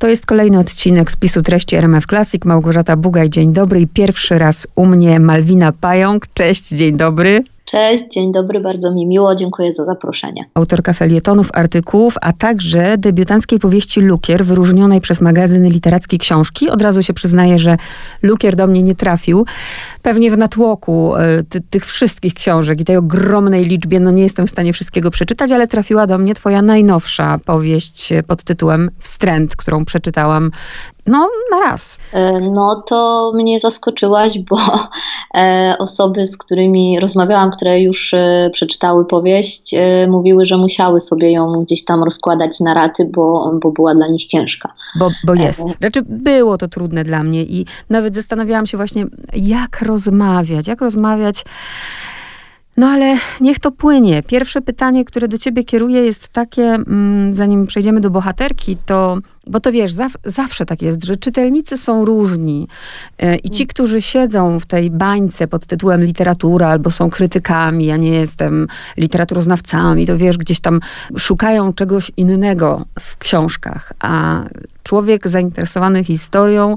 To jest kolejny odcinek spisu treści RMF Classic. Małgorzata Bugaj, dzień dobry. I pierwszy raz u mnie Malwina Pająk. Cześć, dzień dobry. Cześć, dzień dobry, bardzo mi miło, dziękuję za zaproszenie. Autorka felietonów, artykułów, a także debiutanckiej powieści Lukier, wyróżnionej przez magazyn literacki książki. Od razu się przyznaję, że Lukier do mnie nie trafił. Pewnie w natłoku y, ty, tych wszystkich książek i tej ogromnej liczbie, no nie jestem w stanie wszystkiego przeczytać, ale trafiła do mnie twoja najnowsza powieść pod tytułem Wstręt, którą przeczytałam no, na raz. E, no to mnie zaskoczyłaś, bo e, osoby, z którymi rozmawiałam, które już e, przeczytały powieść, mówiły, że musiały sobie ją gdzieś tam rozkładać na raty, bo, bo była dla nich ciężka. Bo, bo jest. Znaczy, było to trudne dla mnie i nawet zastanawiałam się właśnie, jak rozmawiać, jak rozmawiać no ale niech to płynie. Pierwsze pytanie, które do ciebie kieruję, jest takie, mm, zanim przejdziemy do bohaterki, to, bo to wiesz, zaw, zawsze tak jest, że czytelnicy są różni. E, I ci, którzy siedzą w tej bańce pod tytułem literatura, albo są krytykami, ja nie jestem literaturoznawcami, to wiesz, gdzieś tam szukają czegoś innego w książkach. A człowiek zainteresowany historią,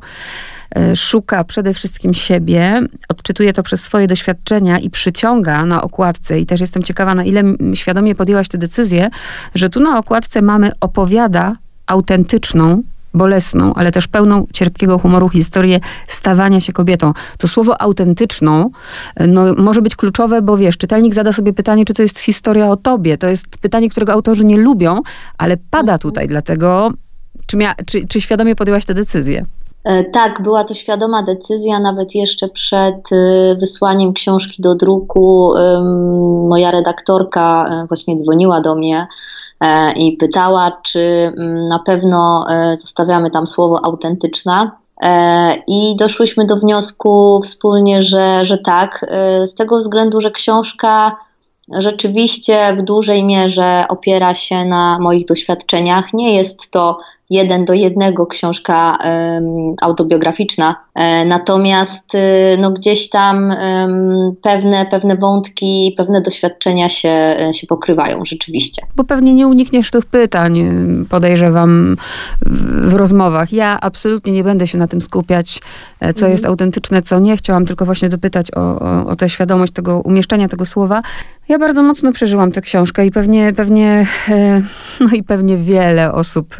E, szuka przede wszystkim siebie, odczytuje to przez swoje doświadczenia i przyciąga na okładce. I też jestem ciekawa, na ile świadomie podjęłaś tę decyzję, że tu na okładce mamy opowiada autentyczną, bolesną, ale też pełną cierpkiego humoru historię stawania się kobietą. To słowo autentyczną e, no, może być kluczowe, bo wiesz, czytelnik zada sobie pytanie, czy to jest historia o tobie. To jest pytanie, którego autorzy nie lubią, ale pada tutaj, dlatego czy, mia, czy, czy świadomie podjęłaś tę decyzję? E, tak, była to świadoma decyzja, nawet jeszcze przed y, wysłaniem książki do druku. Moja redaktorka e, właśnie dzwoniła do mnie e, i pytała, czy mm, na pewno zostawiamy tam słowo autentyczna. I doszłyśmy do wniosku wspólnie, że, że tak, z tego względu, że książka rzeczywiście w dużej mierze opiera się na moich doświadczeniach. Nie jest to jeden do jednego książka autobiograficzna. E, natomiast y, no, gdzieś tam pewne, pewne wątki, pewne doświadczenia się, e, się pokrywają rzeczywiście. Bo pewnie nie unikniesz tych pytań, y, podejrzewam, w, w rozmowach. Ja absolutnie nie będę się na tym skupiać, co mhm. jest autentyczne, co nie. Chciałam tylko właśnie dopytać o, o, o tę świadomość tego umieszczenia tego słowa. Ja bardzo mocno przeżyłam tę książkę i pewnie, pewnie, no i pewnie wiele osób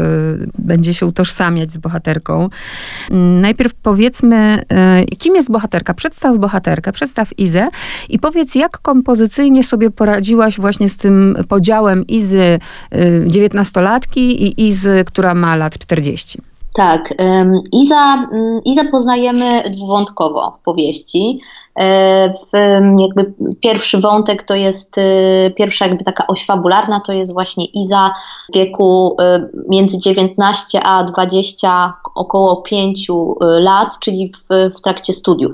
będzie się utożsamiać z bohaterką. Mm, najpierw powiedzmy, e, kim jest bohaterka? Przedstaw bohaterkę, przedstaw Izę i powiedz, jak kompozycyjnie sobie poradziłaś właśnie z tym podziałem Izy e, dziewiętnastolatki i Izy, która ma lat 40. Tak, Iza, mm, Izę poznajemy dwuwątkowo w powieści. E, w, jakby pierwszy wątek to jest, e, pierwsza jakby taka oś fabularna to jest właśnie Iza w wieku e, między 19 a 20, około 5 lat, czyli w, w trakcie studiów.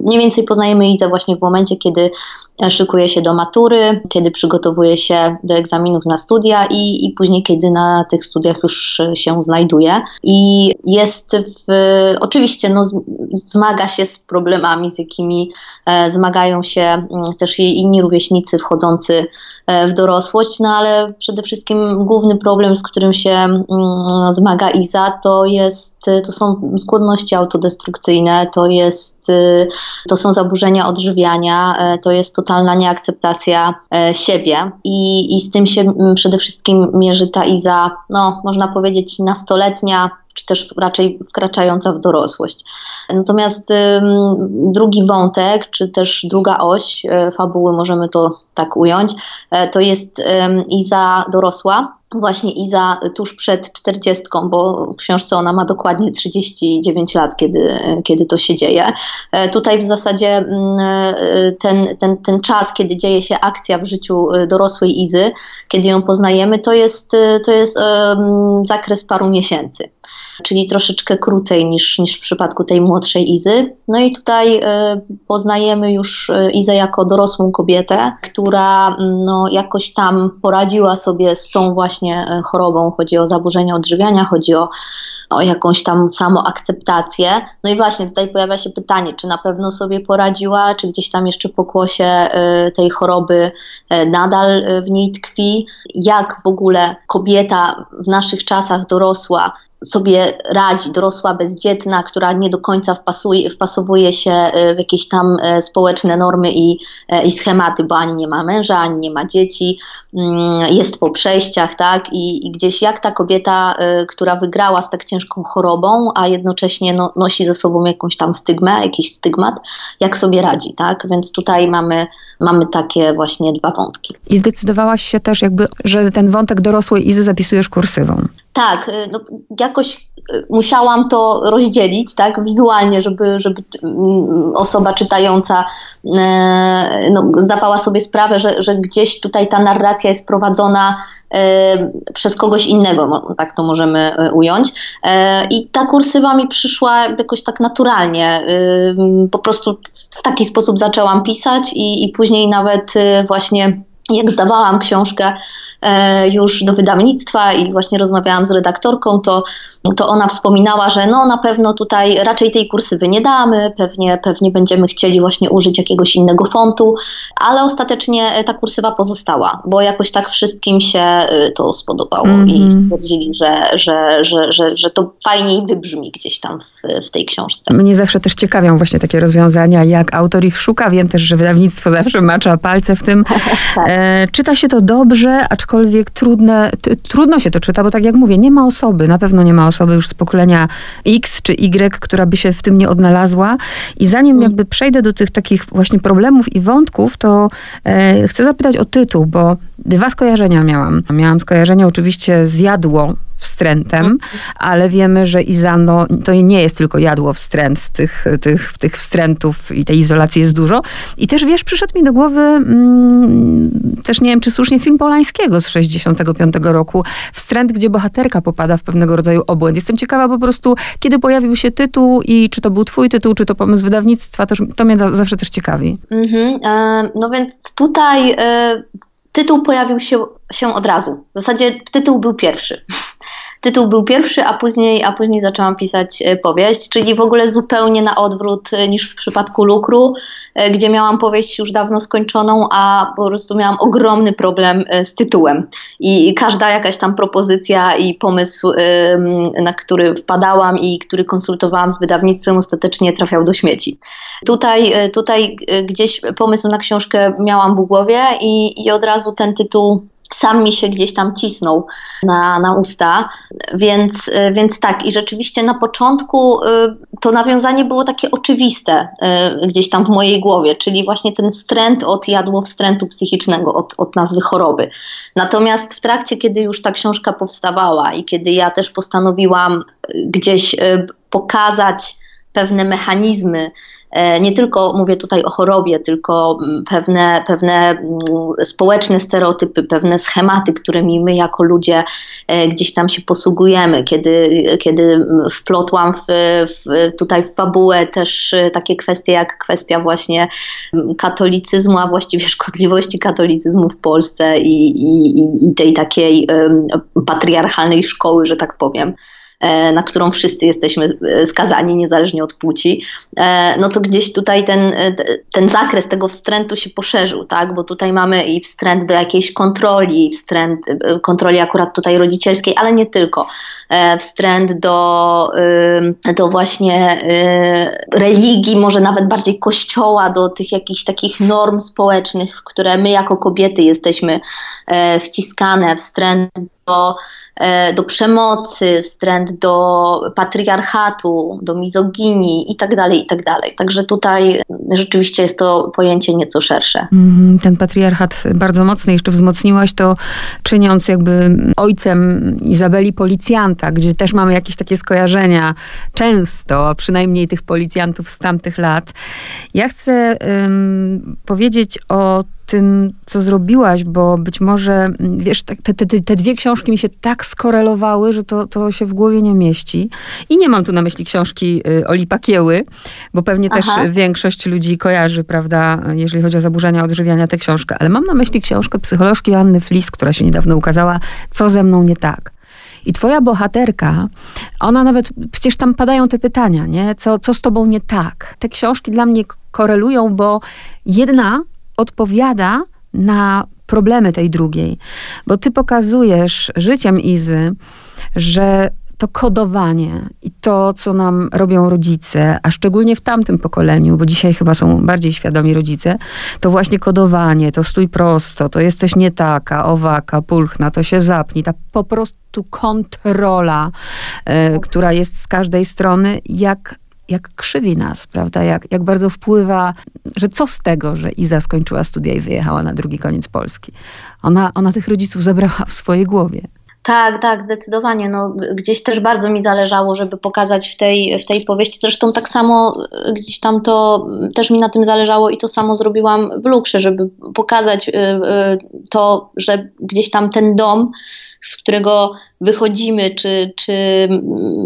Mniej więcej poznajemy Izę właśnie w momencie, kiedy szykuje się do matury, kiedy przygotowuje się do egzaminów na studia i, i później, kiedy na tych studiach już się znajduje. I jest w, oczywiście no, zmaga się z problemami, z jakimi jakimi e, zmagają się mm, też jej inni rówieśnicy wchodzący e, w dorosłość, no ale przede wszystkim główny problem, z którym się mm, zmaga Iza, to, jest, to są skłonności autodestrukcyjne, to, jest, to są zaburzenia odżywiania, e, to jest totalna nieakceptacja siebie. I, i z tym się mm, przede wszystkim mierzy ta Iza, no można powiedzieć nastoletnia, czy też raczej wkraczająca w dorosłość. Natomiast drugi wątek, czy też druga oś e, fabuły, możemy to tak ująć, e, to jest Iza dorosła, właśnie Iza tuż przed 40, bo w książce ona ma dokładnie 39 lat, kiedy, kiedy to się dzieje. E, tutaj w zasadzie mm, e, ten, ten, ten czas, kiedy dzieje się akcja w życiu e, dorosłej Izy, kiedy ją poznajemy, to jest, to jest zakres paru miesięcy czyli troszeczkę krócej niż, niż w przypadku tej młodszej Izy. No i tutaj poznajemy już Izę jako dorosłą kobietę, która mm, no, jakoś tam poradziła sobie z tą właśnie chorobą. Chodzi o zaburzenia odżywiania, chodzi o o jakąś tam samoakceptację. No i właśnie tutaj pojawia się pytanie, czy na pewno sobie poradziła, czy gdzieś tam jeszcze pokłosie tej choroby nadal w niej tkwi, jak w ogóle kobieta w naszych czasach dorosła sobie radzi, dorosła bezdzietna, która nie do końca wpasuje, wpasowuje się w jakieś tam społeczne normy i, i schematy, bo ani nie ma męża, ani nie ma dzieci, Mm, jest po przejściach, tak? I, I, gdzieś jak ta kobieta, która wygrała z tak ciężką chorobą, a jednocześnie no, nosi ze sobą jakąś tam stygmę, jakiś stygmat, jak sobie radzi, tak? Więc tutaj mamy, mamy takie właśnie dwa wątki. I zdecydowałaś się też jakby, że ten wątek dorosłej Izy zapisujesz kursywą. Tak, y, no, jakoś y, musiałam to rozdzielić, tak, wizualnie, żeby, żeby mm, osoba czytająca no, zdawała sobie sprawę, że, że gdzieś tutaj ta narracja jest prowadzona przez kogoś innego, tak to możemy ująć. I ta kursywa mi przyszła jakoś tak naturalnie. Po prostu w taki sposób zaczęłam pisać i, i później nawet właśnie jak zdawałam książkę już do wydawnictwa i właśnie rozmawiałam z redaktorką, to to ona wspominała, że no na pewno tutaj raczej tej kursywy nie damy, pewnie, pewnie będziemy chcieli właśnie użyć jakiegoś innego fontu, ale ostatecznie ta kursywa pozostała, bo jakoś tak wszystkim się y, to spodobało mm -hmm. i mhm. stwierdzili, że, że, że, że, że to fajniej wybrzmi gdzieś tam w, w tej książce. Mnie zawsze też ciekawią właśnie takie rozwiązania, jak autor ich szuka. Wiem też, że wydawnictwo zawsze macza palce w tym. tak. e, czyta się to dobrze, aczkolwiek trudne, trudno się to czyta, bo tak jak mówię, nie ma osoby, na pewno nie ma osoby, osoby już z pokolenia X czy Y, która by się w tym nie odnalazła. I zanim mm. jakby przejdę do tych takich właśnie problemów i wątków, to e, chcę zapytać o tytuł, bo dwa skojarzenia miałam. Miałam skojarzenie oczywiście z jadło wstrętem, ale wiemy, że Izano to nie jest tylko jadło wstręt, tych, tych, tych wstrętów i tej izolacji jest dużo. I też wiesz, przyszedł mi do głowy mm, też nie wiem, czy słusznie film Polańskiego z 65 roku, wstręt, gdzie bohaterka popada w pewnego rodzaju obłęd. Jestem ciekawa po prostu, kiedy pojawił się tytuł i czy to był twój tytuł, czy to pomysł wydawnictwa, to, to mnie zawsze też ciekawi. Mhm, e, no więc tutaj e, tytuł pojawił się, się od razu. W zasadzie tytuł był pierwszy tytuł był pierwszy, a później, a później zaczęłam pisać e, powieść, czyli w ogóle zupełnie na odwrót e, niż w przypadku Lukru, e, gdzie miałam powieść już dawno skończoną, a po prostu miałam ogromny problem z tytułem. I każda jakaś tam propozycja i pomysł, na który wpadałam i który konsultowałam z wydawnictwem, ostatecznie trafiał do śmieci. Tutaj, tutaj gdzieś pomysł na książkę miałam w głowie i, i od razu ten tytuł sam mi się gdzieś tam cisnął na, na usta, więc, więc tak. I rzeczywiście na początku y, to nawiązanie było takie oczywiste y, gdzieś tam w mojej głowie, czyli właśnie ten wstręt od jadło wstrętu psychicznego, od, od nazwy choroby. Natomiast w trakcie, kiedy już ta książka powstawała i kiedy ja też postanowiłam gdzieś y, pokazać pewne mechanizmy, nie tylko mówię tutaj o chorobie, tylko mm, pewne, pewne mm, społeczne stereotypy, pewne schematy, którymi my jako ludzie e, gdzieś tam się posługujemy. Kiedy, kiedy wplotłam w, w, tutaj w fabułę też takie kwestie jak kwestia właśnie mm, katolicyzmu, a właściwie szkodliwości katolicyzmu w Polsce i, i, i tej takiej patriarchalnej szkoły, że tak powiem. E, na którą wszyscy jesteśmy skazani, niezależnie od płci, e, no to gdzieś tutaj ten, e, ten zakres tego wstrętu się poszerzył, tak? bo tutaj mamy i wstręt do jakiejś kontroli, wstręt kontroli akurat tutaj rodzicielskiej, ale nie tylko. Wstręt do, do właśnie religii, może nawet bardziej kościoła, do tych jakichś takich norm społecznych, w które my jako kobiety jesteśmy wciskane, wstręt do E, do przemocy, wstręt do patriarchatu, do mizoginii itd., tak itd. Tak Także tutaj rzeczywiście jest to pojęcie nieco szersze. Mhm, ten patriarchat bardzo mocny, jeszcze wzmocniłaś to, czyniąc jakby ojcem Izabeli policjanta, gdzie też mamy jakieś takie skojarzenia, często, przynajmniej tych policjantów z tamtych lat. Ja chcę um, powiedzieć o tym, co zrobiłaś, bo być może, wiesz, te, te, te, dwie książki mi się tak skorelowały, że to, to się w głowie nie mieści. I nie mam tu na myśli książki y, Oli Pakieły, bo pewnie Aha. też większość ludzi kojarzy, prawda, jeżeli chodzi o zaburzenia odżywiania, tę książkę. Ale mam na myśli książkę psycholożki Anny Flis, która się niedawno ukazała, Co ze mną nie tak. I twoja bohaterka, ona nawet, przecież tam padają te pytania, nie? Co, co z tobą nie tak? Te książki dla mnie korelują, bo jedna odpowiada na problemy tej drugiej. Bo ty pokazujesz życiem Izy, że to kodowanie i to, co nam robią rodzice, a szczególnie w tamtym pokoleniu, bo dzisiaj chyba są bardziej świadomi rodzice, to właśnie kodowanie, to stój prosto, to jesteś nie taka, owaka, pulchna, to się zapnij, ta po prostu kontrola, y, która jest z każdej strony, jak jak krzywi nas, prawda? Jak, jak bardzo wpływa, że co z tego, że Iza skończyła studia i wyjechała na drugi koniec Polski. Ona, ona tych rodziców zabrała w swojej głowie. Tak, tak, zdecydowanie. No, gdzieś też bardzo mi zależało, żeby pokazać w tej, w tej powieści. Zresztą tak samo e, gdzieś tam to też mi na tym zależało i to samo zrobiłam w Lukrze, żeby pokazać e, e, to, że gdzieś tam ten dom, z którego wychodzimy, czy, czy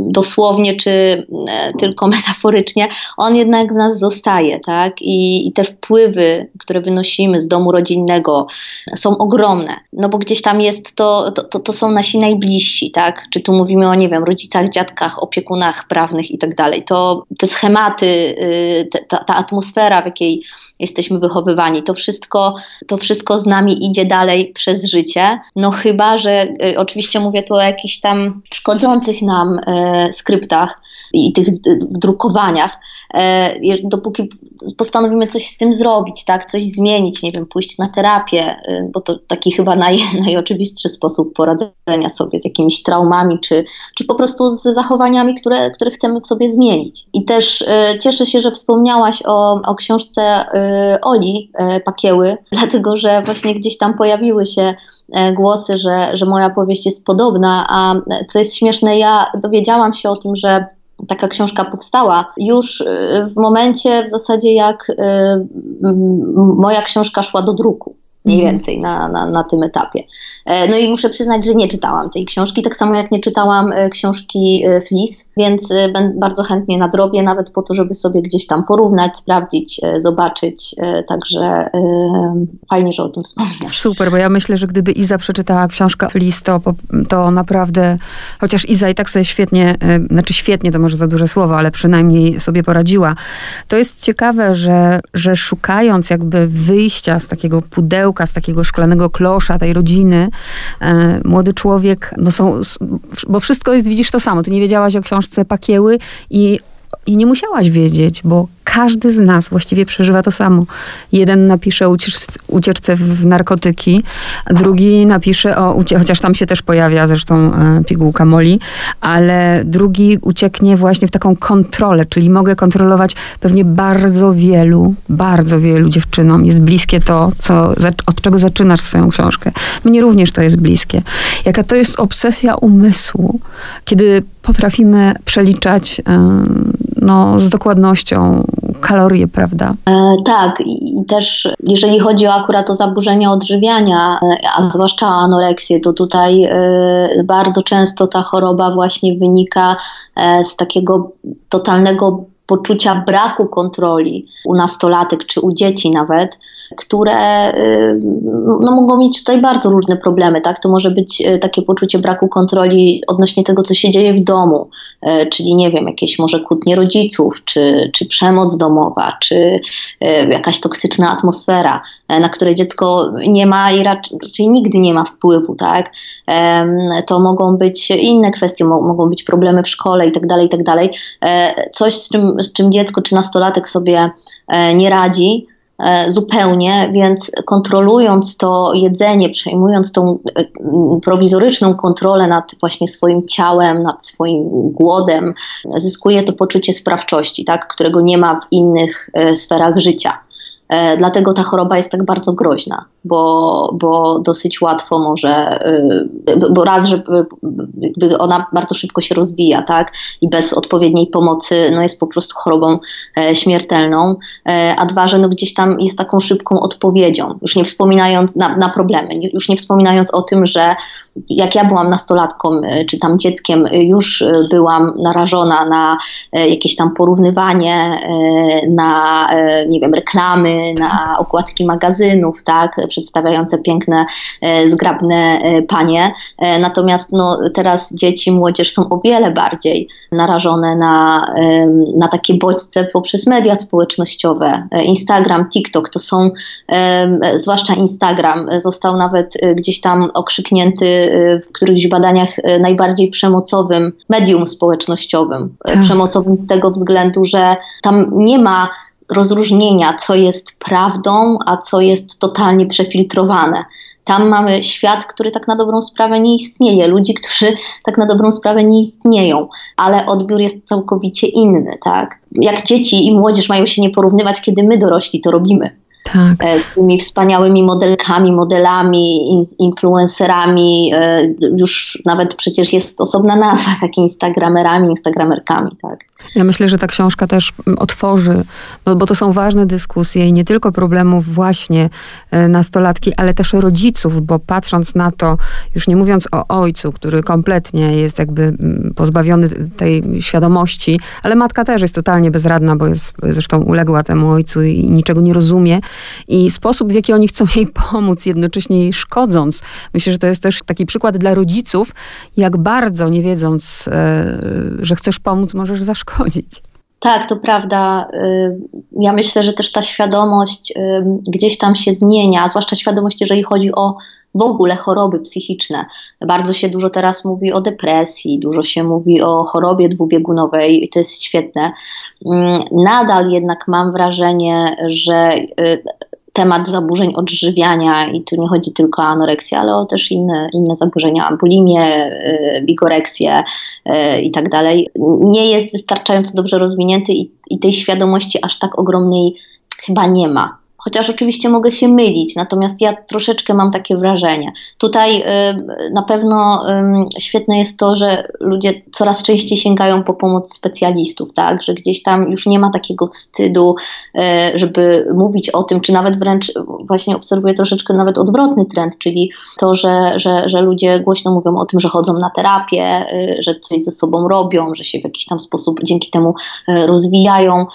dosłownie, czy e, tylko metaforycznie, on jednak w nas zostaje, tak? I, I, te wpływy, które wynosimy z domu rodzinnego, są ogromne. No bo gdzieś tam jest to, to, to, są nasi najbliżsi, tak? Czy tu mówimy o, nie wiem, rodzicach, dziadkach, opiekunach prawnych i tak dalej. To te schematy, y, ta, ta atmosfera, w jakiej jesteśmy wychowywani. To wszystko, to wszystko z nami idzie dalej przez życie. No chyba, że y, oczywiście mówię tu o jakichś tam szkodzących nam e, skryptach i tych drukowaniach, dopóki postanowimy coś z tym zrobić, tak, coś zmienić, nie wiem, pójść na terapię, e, bo to taki chyba naj, najoczywistszy sposób poradzenia sobie z jakimiś traumami, czy, czy po prostu z zachowaniami, które, które chcemy w sobie zmienić. I też e, cieszę się, że wspomniałaś o, o książce e, Oli e, Pakieły, dlatego że właśnie gdzieś tam pojawiły się E, głosy, że, że moja powieść jest podobna, a co jest śmieszne, ja dowiedziałam się o tym, że taka książka powstała już e, w momencie w zasadzie jak e, moja książka szła do druku mniej mhm. więcej na, na, na tym etapie. E, no i muszę przyznać, że nie czytałam tej książki, tak samo jak nie czytałam e, książki e, Flis, więc bardzo chętnie nadrobię, nawet po to, żeby sobie gdzieś tam porównać, sprawdzić, zobaczyć. Także fajnie, że o tym wspomniasz. Super, bo ja myślę, że gdyby Iza przeczytała książkę Flis, to, to naprawdę, chociaż Iza i tak sobie świetnie, znaczy świetnie to może za duże słowo, ale przynajmniej sobie poradziła. To jest ciekawe, że, że szukając jakby wyjścia z takiego pudełka, z takiego szklanego klosza tej rodziny, E, młody człowiek, no są, bo wszystko jest, widzisz to samo. Ty nie wiedziałaś o książce Pakieły i i nie musiałaś wiedzieć, bo każdy z nas właściwie przeżywa to samo. Jeden napisze o ucieczce w narkotyki, drugi napisze o ucieczce, chociaż tam się też pojawia zresztą e, pigułka Moli, ale drugi ucieknie właśnie w taką kontrolę, czyli mogę kontrolować pewnie bardzo wielu, bardzo wielu dziewczynom. Jest bliskie to, co, od czego zaczynasz swoją książkę. Mnie również to jest bliskie. Jaka to jest obsesja umysłu, kiedy potrafimy przeliczać no, z dokładnością kalorie, prawda? E, tak, i też jeżeli chodzi o akurat o zaburzenia odżywiania, e, a zwłaszcza anoreksję, to tutaj e, bardzo często ta choroba właśnie wynika e, z takiego totalnego poczucia braku kontroli u nastolatek czy u dzieci nawet które y, no, mogą mieć tutaj bardzo różne problemy. Tak? To może być y, takie poczucie braku kontroli odnośnie tego, co się dzieje w domu, y, czyli nie wiem, jakieś może kłótnie rodziców, czy, czy przemoc domowa, czy jakaś toksyczna atmosfera, na które dziecko nie ma i raczej nigdy nie ma wpływu. Tak? To mogą być inne kwestie, mogą być problemy w szkole itd., tak itd. Tak e, coś, z czym, z czym dziecko czy nastolatek sobie e, nie radzi, zupełnie, więc kontrolując to jedzenie, przejmując tą e, prowizoryczną kontrolę nad właśnie swoim ciałem, nad swoim głodem, zyskuje to poczucie sprawczości, tak, którego nie ma w innych e, sferach życia. E, dlatego ta choroba jest tak bardzo groźna, bo, bo dosyć łatwo może, e, bo raz, że ona bardzo szybko się rozwija, tak? I bez odpowiedniej pomocy no jest po prostu chorobą e, śmiertelną, a dwa, że no gdzieś tam jest taką szybką odpowiedzią, już nie wspominając na, na problemy, już nie wspominając o tym, że jak ja byłam nastolatką czy tam dzieckiem, już byłam narażona na jakieś tam porównywanie, na nie wiem, reklamy, na okładki magazynów, tak, przedstawiające piękne, e, zgrabne e, panie. E, natomiast no, teraz dzieci, młodzież są o wiele bardziej narażone na, na takie bodźce poprzez media społecznościowe. Instagram, TikTok to są, zwłaszcza Instagram, został nawet gdzieś tam okrzyknięty w którychś badaniach najbardziej przemocowym medium społecznościowym. Tak. Przemocowym z tego względu, że tam nie ma rozróżnienia, co jest prawdą, a co jest totalnie przefiltrowane. Tam mamy świat, który tak na dobrą sprawę nie istnieje, ludzi, którzy tak na dobrą sprawę nie istnieją, ale odbiór jest całkowicie inny, tak? Jak dzieci i młodzież mają się nie porównywać, kiedy my dorośli to robimy tak. E, z tymi wspaniałymi modelkami, modelami, influencerami. E, już nawet przecież jest osobna nazwa, tak instagramerami, instagramerkami. Tak. Ja myślę, że ta książka też otworzy, bo, bo to są ważne dyskusje i nie tylko problemów właśnie e, nastolatki, ale też rodziców, bo patrząc na to, już nie mówiąc o ojcu, który kompletnie jest jakby pozbawiony tej świadomości, ale matka też jest totalnie bezradna, bo jest zresztą uległa temu ojcu i niczego nie rozumie i sposób, w jaki oni chcą jej pomóc, jednocześnie jej szkodząc. Myślę, że to jest też taki przykład dla rodziców, jak bardzo nie wiedząc, e, że chcesz pomóc, możesz zaszkodzić. Tak, to prawda. Y, ja myślę, że też ta świadomość y, gdzieś tam się zmienia, zwłaszcza świadomość, jeżeli chodzi o w ogóle choroby psychiczne. Bardzo się dużo teraz mówi o depresji, dużo się mówi o chorobie dwubiegunowej i to jest świetne. Mm, nadal jednak mam wrażenie, że y, temat zaburzeń odżywiania i tu nie chodzi tylko o anoreksję, ale o też inne, inne zaburzenia, bulimię, y, bigoreksję y, i tak dalej, nie jest wystarczająco dobrze rozwinięty i, i tej świadomości aż tak ogromnej chyba nie ma. Chociaż oczywiście mogę się mylić, natomiast ja troszeczkę mam takie wrażenie. Tutaj y, na pewno y, świetne jest to, że ludzie coraz częściej sięgają po pomoc specjalistów, tak? Że gdzieś tam już nie ma takiego wstydu, y, żeby mówić o tym, czy nawet wręcz właśnie obserwuję troszeczkę nawet odwrotny trend, czyli to, że, że, że ludzie głośno mówią o tym, że chodzą na terapię, że coś ze sobą robią, że się w jakiś tam sposób dzięki temu rozwijają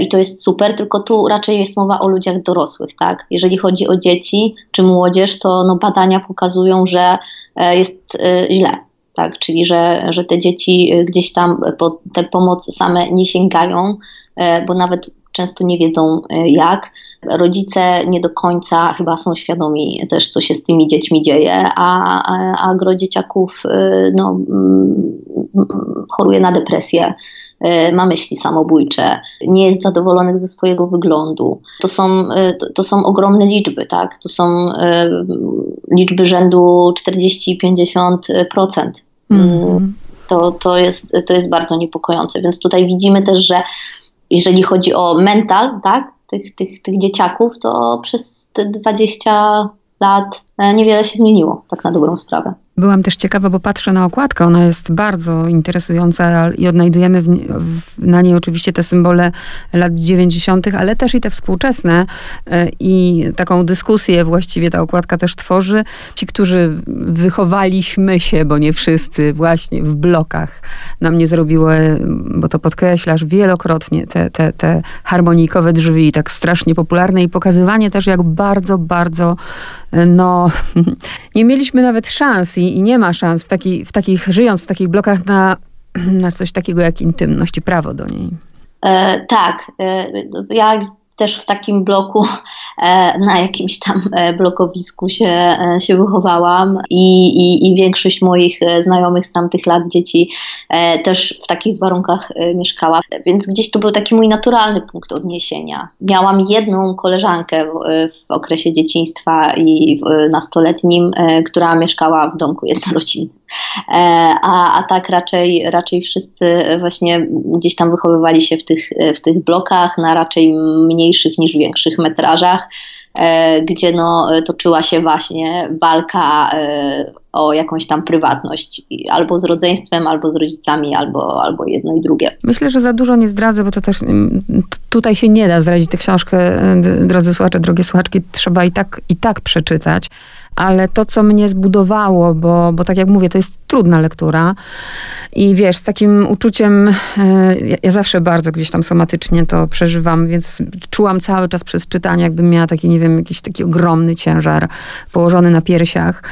i to jest super, tylko tu raczej jest mowa o ludziach dorosłych, tak? Jeżeli chodzi o dzieci czy młodzież, to no, badania pokazują, że e, jest e, źle. Tak, czyli że, że te dzieci gdzieś tam po tę pomoc same nie sięgają, e, bo nawet często nie wiedzą jak. Rodzice nie do końca chyba są świadomi też, co się z tymi dziećmi dzieje, a, a, a gro dzieciaków no, mm, choruje na depresję, E, ma myśli samobójcze, nie jest zadowolonych ze swojego wyglądu. To są, e, to są ogromne liczby, tak? To są e, liczby rzędu 40-50%. Mm. To, to, jest, to jest bardzo niepokojące. Więc tutaj widzimy też, że jeżeli chodzi o mental, tak, tych, tych, tych dzieciaków, to przez te 20 lat niewiele się zmieniło, tak na dobrą sprawę. Byłam też ciekawa, bo patrzę na okładkę, ona jest bardzo interesująca i odnajdujemy w, w, na niej oczywiście te symbole lat 90., ale też i te współczesne e, i taką dyskusję właściwie ta okładka też tworzy. Ci, którzy wychowaliśmy się, bo nie wszyscy, właśnie w blokach, nam nie zrobiły, bo to podkreślasz wielokrotnie, te, te, te harmonijkowe drzwi, tak strasznie popularne i pokazywanie też, jak bardzo, bardzo, no, nie mieliśmy nawet szans i i, nie ma szans w, taki, w takich, żyjąc w takich blokach na, na coś takiego jak intymność i prawo do niej. E, tak. E, ja też w takim bloku, e, na jakimś tam e, blokowisku się, e, się wychowałam i, i, i większość moich znajomych z tamtych lat dzieci też w takich warunkach mieszkała, więc gdzieś to był taki mój naturalny punkt odniesienia. Miałam jedną koleżankę w, w okresie dzieciństwa i nastoletnim, która mieszkała w domku jednorodzinnym. A, a tak raczej, raczej wszyscy właśnie gdzieś tam wychowywali się w tych, w tych blokach na raczej mniejszych niż większych metrażach, e, gdzie no, toczyła się właśnie walka e, o jakąś tam prywatność, albo z rodzeństwem, albo z rodzicami, albo, albo jedno i drugie. Myślę, że za dużo nie zdradzę, bo to też mm, tutaj się nie da zdradzić tę książkę, drodzy słuchacze, drogie słuchaczki, trzeba i tak, i tak przeczytać ale to, co mnie zbudowało, bo, bo tak jak mówię, to jest trudna lektura i wiesz, z takim uczuciem, e, ja, ja zawsze bardzo gdzieś tam somatycznie to przeżywam, więc czułam cały czas przez czytanie, jakbym miała taki, nie wiem, jakiś taki ogromny ciężar położony na piersiach.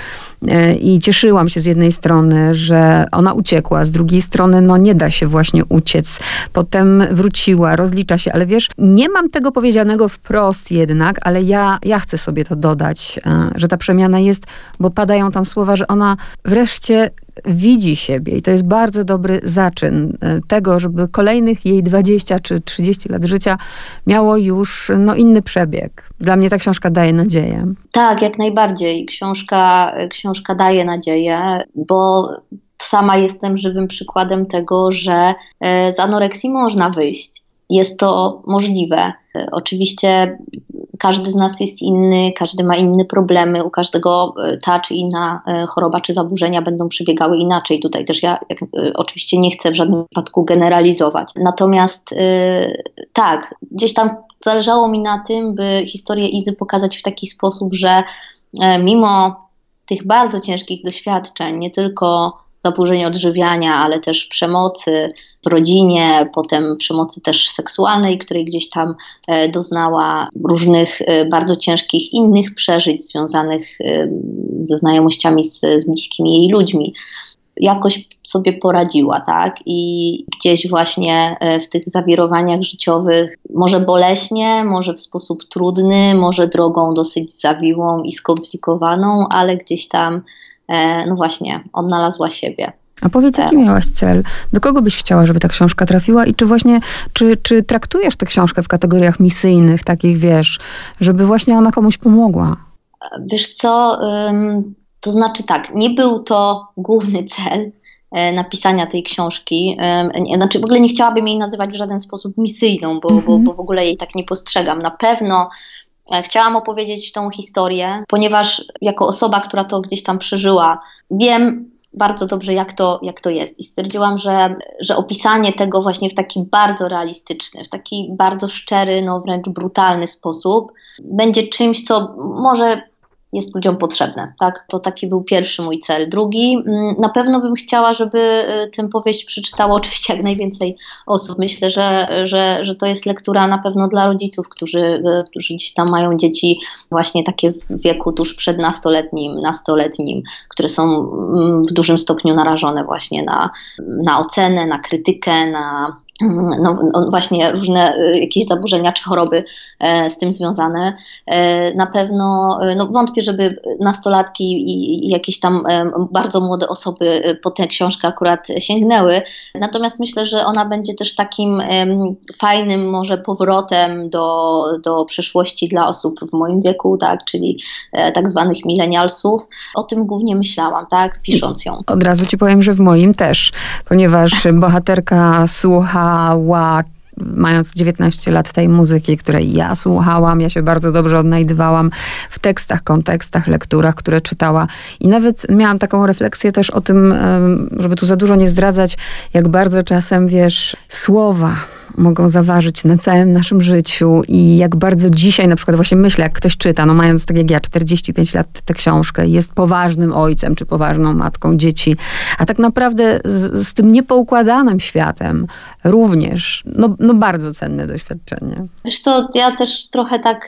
E, I cieszyłam się z jednej strony, że ona uciekła, z drugiej strony, no nie da się właśnie uciec. Potem wróciła, rozlicza się, ale wiesz, nie mam tego powiedzianego wprost jednak, ale ja, ja chcę sobie to dodać, e, że ta przemiana jest, bo padają tam słowa, że ona wreszcie widzi siebie i to jest bardzo dobry zaczyn e, tego, żeby kolejnych jej 20 czy 30 lat życia miało już no, inny przebieg. Dla mnie ta książka daje nadzieję. Tak, jak najbardziej. Książka, książka daje nadzieję, bo sama jestem żywym przykładem tego, że e, z anoreksji można wyjść. Jest to możliwe. Oczywiście każdy z nas jest inny, każdy ma inne problemy, u każdego e, ta czy inna e, choroba czy zaburzenia będą przebiegały inaczej. Tutaj też ja jak, e, oczywiście nie chcę w żadnym wypadku generalizować. Natomiast tak, gdzieś tam zależało mi na tym, by historię Izy pokazać w taki sposób, że mimo tych bardzo ciężkich doświadczeń, nie tylko zaburzeń odżywiania, ale też przemocy w rodzinie, potem przemocy też seksualnej, której gdzieś tam e, doznała różnych e, bardzo ciężkich innych przeżyć związanych e, ze znajomościami z, z bliskimi jej ludźmi jakoś sobie poradziła, tak? I gdzieś właśnie w tych zawirowaniach życiowych, może boleśnie, może w sposób trudny, może drogą dosyć zawiłą i skomplikowaną, ale gdzieś tam no właśnie, odnalazła siebie. A powiedz, jaki miałaś cel? Do kogo byś chciała, żeby ta książka trafiła i czy właśnie, czy, czy traktujesz tę książkę w kategoriach misyjnych, takich wiesz, żeby właśnie ona komuś pomogła? Wiesz co, to znaczy tak, nie był to główny cel e, napisania tej książki. Znaczy w ogóle nie chciałabym jej nazywać w żaden sposób misyjną, bo, mhm. bo, bo w ogóle jej tak nie postrzegam. Na pewno E, chciałam opowiedzieć tą historię, ponieważ jako osoba, która to gdzieś tam przeżyła, wiem bardzo dobrze, jak to, jak to jest. I stwierdziłam, że, że opisanie tego właśnie w taki bardzo realistyczny, w taki bardzo szczery, no wręcz brutalny sposób będzie czymś, co może jest ludziom potrzebne. Tak? To taki był pierwszy mój cel. Drugi, mm, na pewno bym chciała, żeby y, tę powieść przeczytało oczywiście jak najwięcej osób. Myślę, że, że, że to jest lektura na pewno dla rodziców, którzy, y, którzy gdzieś tam mają dzieci właśnie takie w wieku tuż przed nastoletnim, nastoletnim, które są mm, w dużym stopniu narażone właśnie na, na ocenę, na krytykę, na no, no, właśnie różne y, jakieś zaburzenia czy choroby e, z tym związane. E, na pewno e, no, wątpię, żeby nastolatki i jakieś tam bardzo młode osoby po tę książkę akurat sięgnęły. Natomiast myślę, że ona będzie też takim fajnym może powrotem do, do przeszłości dla osób w moim wieku, tak, czyli tak zwanych milenialsów. O tym głównie myślałam, tak, pisząc ją. Od razu ci powiem, że w moim też, ponieważ bohaterka słucha słuchała, mając 19 lat, tej muzyki, której ja słuchałam. Ja się bardzo dobrze odnajdywałam w tekstach, kontekstach, lekturach, które czytała. I nawet miałam taką refleksję też o tym, żeby tu za dużo nie zdradzać, jak bardzo czasem, wiesz, słowa mogą zaważyć na całym naszym życiu i jak bardzo dzisiaj na przykład właśnie myślę, jak ktoś czyta, no mając tak jak ja 45 lat tę książkę, jest poważnym ojcem czy poważną matką dzieci, a tak naprawdę z, z tym niepoukładanym światem również, no, no bardzo cenne doświadczenie. Wiesz co, ja też trochę tak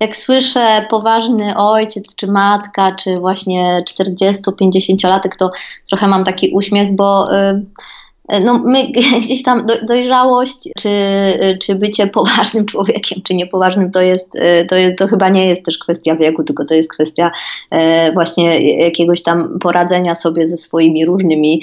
jak słyszę poważny ojciec, czy matka, czy właśnie 40-50 latek, to trochę mam taki uśmiech, bo no my gdzieś tam dojrzałość, czy, czy bycie poważnym człowiekiem, czy niepoważnym, to jest, to jest, to chyba nie jest też kwestia wieku, tylko to jest kwestia właśnie jakiegoś tam poradzenia sobie ze swoimi różnymi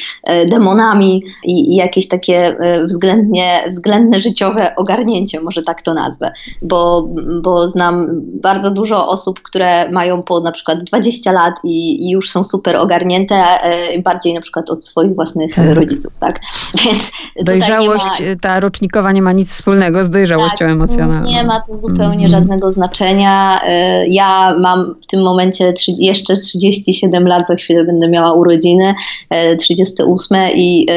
demonami i, i jakieś takie względnie, względne życiowe ogarnięcie, może tak to nazwę, bo, bo znam bardzo dużo osób, które mają po na przykład 20 lat i, i już są super ogarnięte, e, bardziej na przykład od swoich własnych tak. rodziców, tak? Więc Dojrzałość, ma... ta rocznikowa nie ma nic wspólnego z dojrzałością tak, emocjonalną. Nie ma to zupełnie mm. żadnego znaczenia. E, ja mam w tym momencie jeszcze 37 lat, za chwilę będę miała urodziny, 38 e, i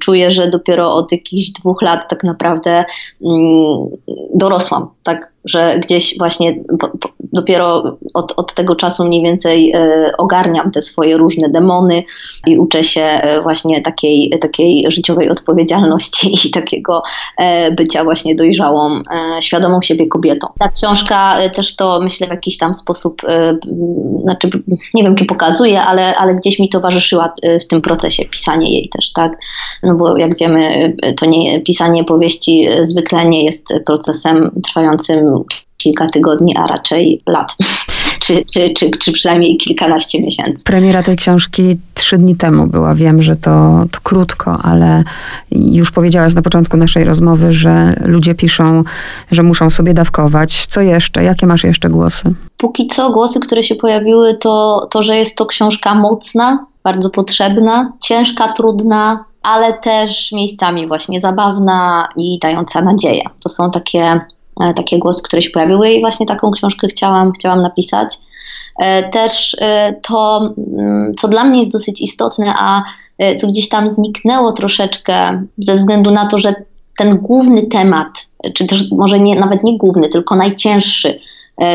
czuję, że dopiero od jakichś dwóch lat tak naprawdę mm, dorosłam, tak że gdzieś właśnie po, po, dopiero od, od tego czasu mniej więcej e, ogarniam te swoje różne demony i uczę się e, właśnie takiej, takiej życiowej odpowiedzialności i takiego e, bycia właśnie dojrzałą, świadomą siebie kobietą. Ta książka też to myślę w jakiś tam sposób, znaczy nie wiem czy pokazuje, ale, ale gdzieś mi towarzyszyła w tym procesie pisanie jej też, tak? No bo jak wiemy, to nie, pisanie powieści zwykle nie jest procesem trwającym kilka tygodni, a raczej lat. Czy, czy, czy, czy przynajmniej kilkanaście miesięcy. Premiera tej książki trzy dni temu była. Wiem, że to, to krótko, ale już powiedziałaś na początku naszej rozmowy, że ludzie piszą, że muszą sobie dawkować. Co jeszcze? Jakie masz jeszcze głosy? Póki co głosy, które się pojawiły, to, to że jest to książka mocna, bardzo potrzebna, ciężka, trudna, ale też miejscami właśnie zabawna i dająca nadzieję. To są takie takie głosy, które się pojawiły i właśnie taką książkę chciałam, chciałam napisać. E, też e, to, mm, co dla mnie jest dosyć istotne, a co gdzieś tam zniknęło troszeczkę ze względu na to, że ten główny temat, czy też może nie, nawet nie główny, tylko najcięższy, E,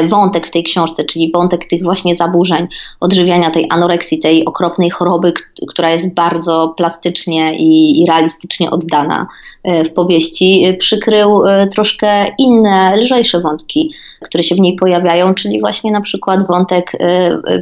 wątek w tej książce, czyli wątek tych właśnie zaburzeń, odżywiania tej anoreksji, tej okropnej choroby, która jest bardzo plastycznie i, i realistycznie oddana e, w powieści, e, przykrył troszkę inne, lżejsze wątki, które się w niej pojawiają, czyli właśnie na przykład wątek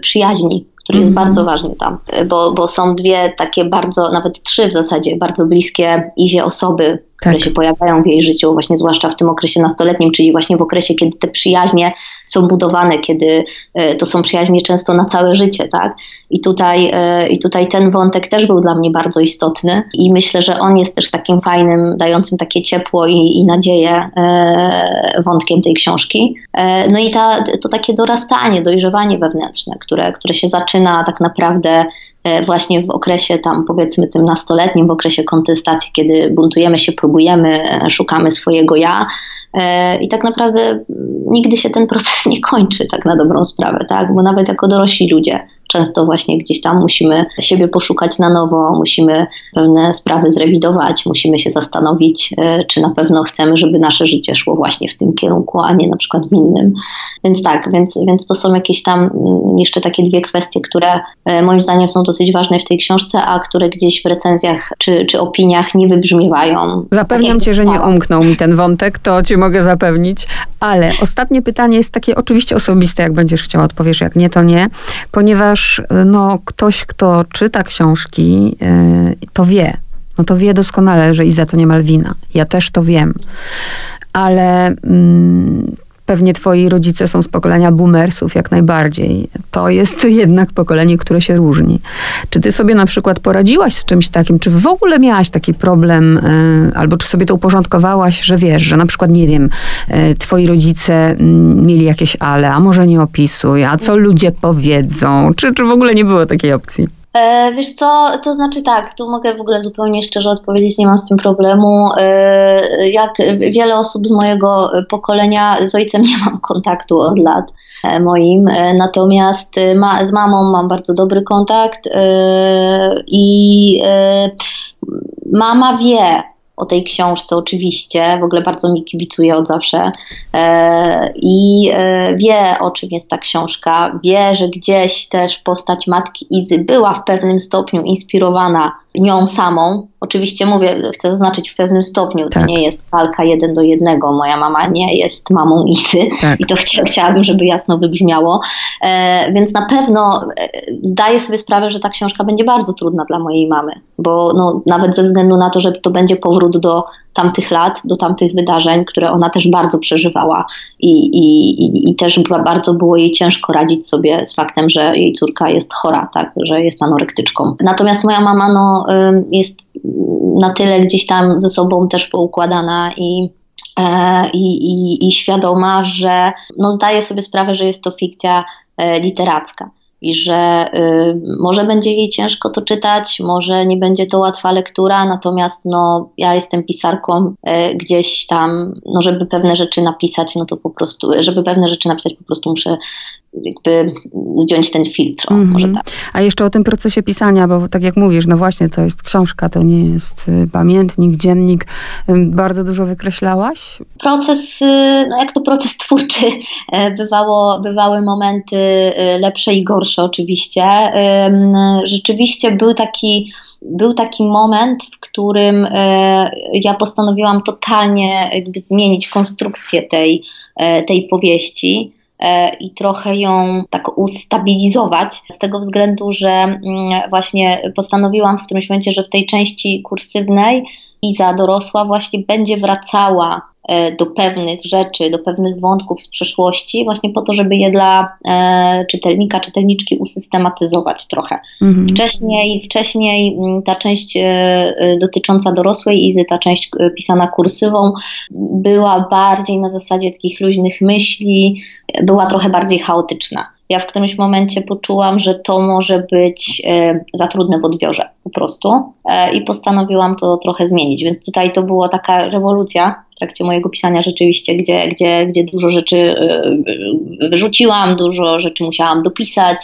przyjaźni, który jest mm -hmm. bardzo ważny tam, bo, bo są dwie takie bardzo, nawet trzy w zasadzie, bardzo bliskie Izie osoby, które tak. się pojawiają w jej życiu, właśnie zwłaszcza w tym okresie nastoletnim, czyli właśnie w okresie, kiedy te przyjaźnie są budowane, kiedy e, to są przyjaźnie często na całe życie, tak? I tutaj, e, I tutaj ten wątek też był dla mnie bardzo istotny i myślę, że on jest też takim fajnym, dającym takie ciepło i, i nadzieję e, wątkiem tej książki. No i ta, to takie dorastanie, dojrzewanie wewnętrzne, które, które się zaczyna tak naprawdę właśnie w okresie tam powiedzmy tym nastoletnim, w okresie kontestacji, kiedy buntujemy się, próbujemy, e, szukamy swojego ja e, i tak naprawdę nigdy się ten proces nie kończy tak na dobrą sprawę, tak, bo nawet jako dorośli ludzie często właśnie gdzieś tam musimy siebie poszukać na nowo, musimy pewne sprawy zrewidować, musimy się zastanowić, e, czy na pewno chcemy, żeby nasze życie szło właśnie w tym kierunku, a nie na przykład w innym. Więc tak, więc, więc to są jakieś tam mm, jeszcze takie dwie kwestie, które e, moim zdaniem są dosyć ważne w tej książce, a które gdzieś w recenzjach czy, czy opiniach nie wybrzmiewają. Zapewniam cię, że nie umknął mi ten wątek, to ci mogę zapewnić, ale ostatnie pytanie jest takie oczywiście osobiste, jak będziesz chciała odpowiesz, jak nie, to nie, ponieważ ponieważ no, ktoś, kto czyta książki, y, to wie. No to wie doskonale, że Iza to nie Malwina. Ja też to wiem. Ale mm, Pewnie twoi rodzice są z pokolenia boomersów, jak najbardziej. To jest jednak pokolenie, które się różni. Czy ty sobie na przykład poradziłaś z czymś takim? Czy w ogóle miałaś taki problem, e, albo czy sobie to uporządkowałaś, że wiesz, że na przykład, nie wiem, e, twoi rodzice mm, mieli jakieś ale, a może nie opisuj, a co ludzie powiedzą? Czy, czy w ogóle nie było takiej opcji? E, wiesz co, to znaczy tak, tu mogę w ogóle zupełnie szczerze odpowiedzieć, nie mam z tym problemu. E, jak wiele osób z mojego pokolenia, z ojcem nie mam kontaktu od lat e, moim, natomiast ma, z mamą mam bardzo dobry kontakt i mama wie, o tej książce oczywiście, w ogóle bardzo mi kibicuje od zawsze. E, i e, wie o czym jest ta książka, wie, że gdzieś też postać matki Izy była w pewnym stopniu inspirowana nią samą. Oczywiście mówię, chcę zaznaczyć w pewnym stopniu, Tak. to nie jest walka jeden do jednego. Moja mama nie jest mamą Isy Tak. i to chcia, chciałabym, żeby jasno wybrzmiało. E, więc na pewno e, zdaję sobie sprawę, że ta książka będzie bardzo trudna dla mojej mamy, bo no, nawet ze względu na to, że to będzie powrót do tamtych lat, do tamtych wydarzeń, które ona też bardzo przeżywała i, i, i, też bardzo było jej ciężko radzić sobie z faktem, że jej córka jest chora, tak, że jest anorektyczką. Natomiast moja mama no, jest na tyle gdzieś tam ze sobą też poukładana i e, i, i, i świadoma, że no zdaje sobie sprawę, że jest to fikcja e, literacka i że y, może będzie jej ciężko to czytać, może nie będzie to łatwa lektura, natomiast no, ja jestem pisarką e, gdzieś tam, no żeby pewne rzeczy napisać, no to po prostu, żeby pewne rzeczy napisać, po prostu muszę jakby zdjąć ten filtr, o, Mhm. może tak. A jeszcze o tym procesie pisania, bo tak jak mówisz, no właśnie, to jest książka, to nie jest y, pamiętnik, dziennik. Bardzo dużo wykreślałaś? Proces, y, no jak to proces twórczy, e, bywało, bywały momenty y, lepsze i gorsze oczywiście. Rzeczywiście był taki, był taki moment, w którym e, ja postanowiłam totalnie zmienić konstrukcję tej, e, tej powieści i trochę ją tak ustabilizować, z tego względu, że mm, właśnie postanowiłam w którymś momencie, że w tej części kursywnej Iza dorosła właśnie będzie wracała e, do pewnych rzeczy, do pewnych wątków z przeszłości, właśnie po to, żeby je dla e, czytelnika, czytelniczki usystematyzować trochę. Mhm. Wcześniej, wcześniej mm, ta część e, e, dotycząca dorosłej Izy, ta część e, pisana kursywą, była bardziej na zasadzie takich luźnych myśli, e, była trochę bardziej chaotyczna. Ja w którymś momencie poczułam, że to może być e, za trudne w odbiorze po prostu e, i postanowiłam to trochę zmienić. Więc tutaj to była taka rewolucja w trakcie mojego pisania rzeczywiście, gdzie, gdzie, gdzie dużo rzeczy e, wyrzuciłam, dużo rzeczy musiałam dopisać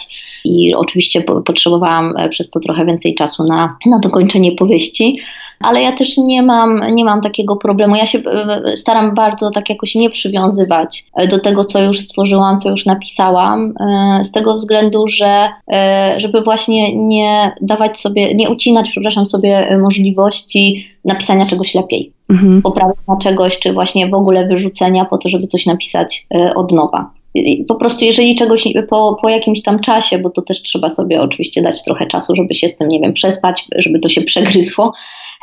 i oczywiście po, potrzebowałam przez to trochę więcej czasu na, na dokończenie powieści. Ale ja też nie mam, nie mam takiego problemu. Ja się e, staram bardzo tak jakoś nie przywiązywać e, do tego, co już stworzyłam, co już napisałam, e, z tego względu, że e, żeby właśnie nie dawać sobie, nie ucinać, przepraszam, sobie e, możliwości napisania czegoś lepiej, Mhm. poprawienia czegoś, czy właśnie w ogóle wyrzucenia po to, żeby coś napisać e, od nowa. Po prostu, jeżeli czegoś po, po jakimś tam czasie, bo to też trzeba sobie oczywiście dać trochę czasu, żeby się z tym, nie wiem, przespać, żeby to się przegryzło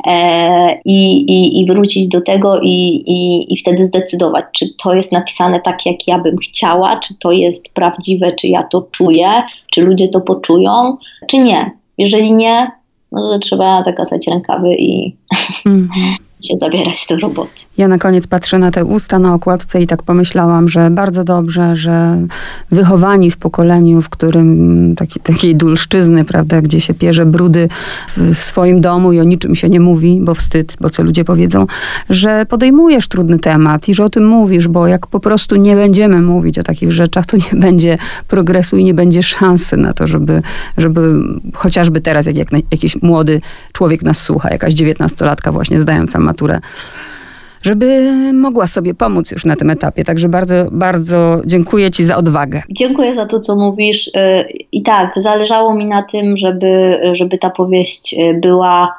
e, i, i, wrócić do tego i, i, i wtedy zdecydować, czy to jest napisane tak, jak ja bym chciała, czy to jest prawdziwe, czy ja to czuję, czy ludzie to poczują, czy nie. Jeżeli nie, no to trzeba zakasać rękawy i Mhm. Się zabierać do roboty. Ja na koniec patrzę na te usta na okładce i tak pomyślałam, że bardzo dobrze, że wychowani w pokoleniu, w którym taki, takiej dulszczyzny, prawda, gdzie się pierze brudy w, swoim domu i o niczym się nie mówi, bo wstyd, bo co ludzie powiedzą, że podejmujesz trudny temat i że o tym mówisz, bo jak po prostu nie będziemy mówić o takich rzeczach, to nie będzie progresu i nie będzie szansy na to, żeby, żeby chociażby teraz, jak, jak jakiś młody człowiek nas słucha, jakaś dziewiętnastolatka właśnie zdająca maturę, żeby mogła sobie pomóc już na tym etapie. Także bardzo, bardzo dziękuję Ci za odwagę. Dziękuję za to, co mówisz. Y, I tak, zależało mi na tym, żeby, żeby ta powieść y, była,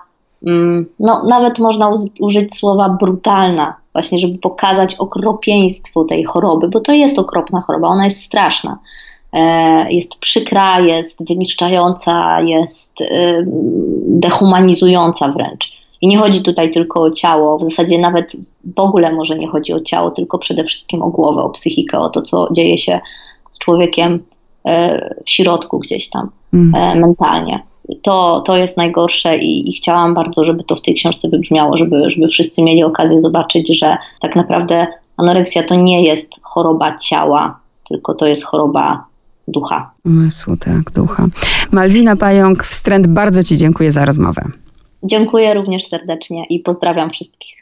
mm, no nawet można użyć słowa brutalna, właśnie, żeby pokazać okropieństwo tej choroby, bo to jest okropna choroba, ona jest straszna. E, Jest przykra, jest wyniszczająca, jest y, dehumanizująca wręcz. I nie chodzi tutaj tylko o ciało, w zasadzie nawet w ogóle może nie chodzi o ciało, tylko przede wszystkim o głowę, o psychikę, o to, co dzieje się z człowiekiem e, w środku gdzieś tam Mm. e, mentalnie. To, to jest najgorsze i, i chciałam bardzo, żeby to w tej książce wybrzmiało, żeby, żeby wszyscy mieli okazję zobaczyć, że tak naprawdę anoreksja to nie jest choroba ciała, tylko to jest choroba ducha. Umysłu, tak, ducha. Malwina Pająk, wstręt, bardzo Ci dziękuję za rozmowę. Dziękuję również serdecznie i pozdrawiam wszystkich.